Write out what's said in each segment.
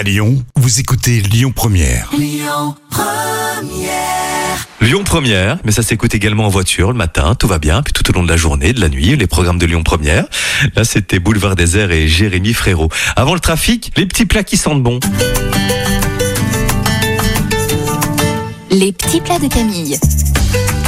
À Lyon, vous écoutez Lyon Première. Lyon Première, mais ça s'écoute également en voiture le matin, tout va bien, puis tout au long de la journée, de la nuit, les programmes de Lyon Première. Là, c'était Boulevard Désert et Jérémy Frérot. Avant le trafic, les petits plats qui sentent bon. Les petits plats de Camille.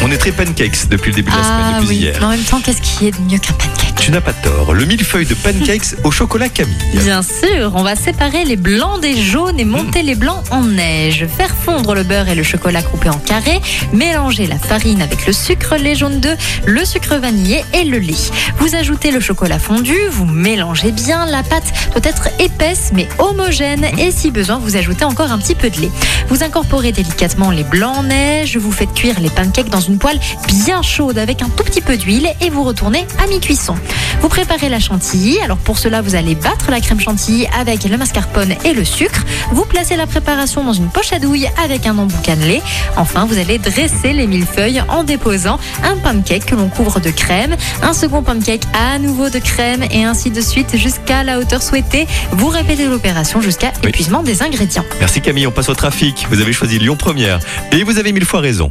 On est très pancakes depuis le début de la semaine, Ah depuis oui, hier. mais en même temps, qu'est-ce qui est de mieux qu'un pancake? Tu n'as pas tort. Le millefeuille de pancakes au chocolat Camille. Bien sûr, on va séparer les blancs des jaunes et monter les blancs en neige. Faire fondre le beurre et le chocolat coupé en carrés. Mélanger la farine avec le sucre, les jaunes d'œufs, le sucre vanillé et le lait. Vous ajoutez le chocolat fondu, vous mélangez bien. La pâte doit être épaisse mais homogène et si besoin, vous ajoutez encore un petit peu de lait. Vous incorporez délicatement les blancs en neige. Vous faites cuire les pancakes dans une poêle bien chaude avec un tout petit peu d'huile et vous retournez à mi-cuisson. Vous préparez la chantilly. Alors pour cela, vous allez battre la crème chantilly avec le mascarpone et le sucre. Vous placez la préparation dans une poche à douille avec un embout cannelé. Enfin, vous allez dresser les millefeuilles en déposant un pancake que l'on couvre de crème, un second pancake à nouveau de crème et ainsi de suite jusqu'à la hauteur souhaitée. Vous répétez l'opération jusqu'à Oui. épuisement des ingrédients. Merci Camille, on passe au trafic. Vous avez choisi Lyon Première. Et vous avez mille fois raison.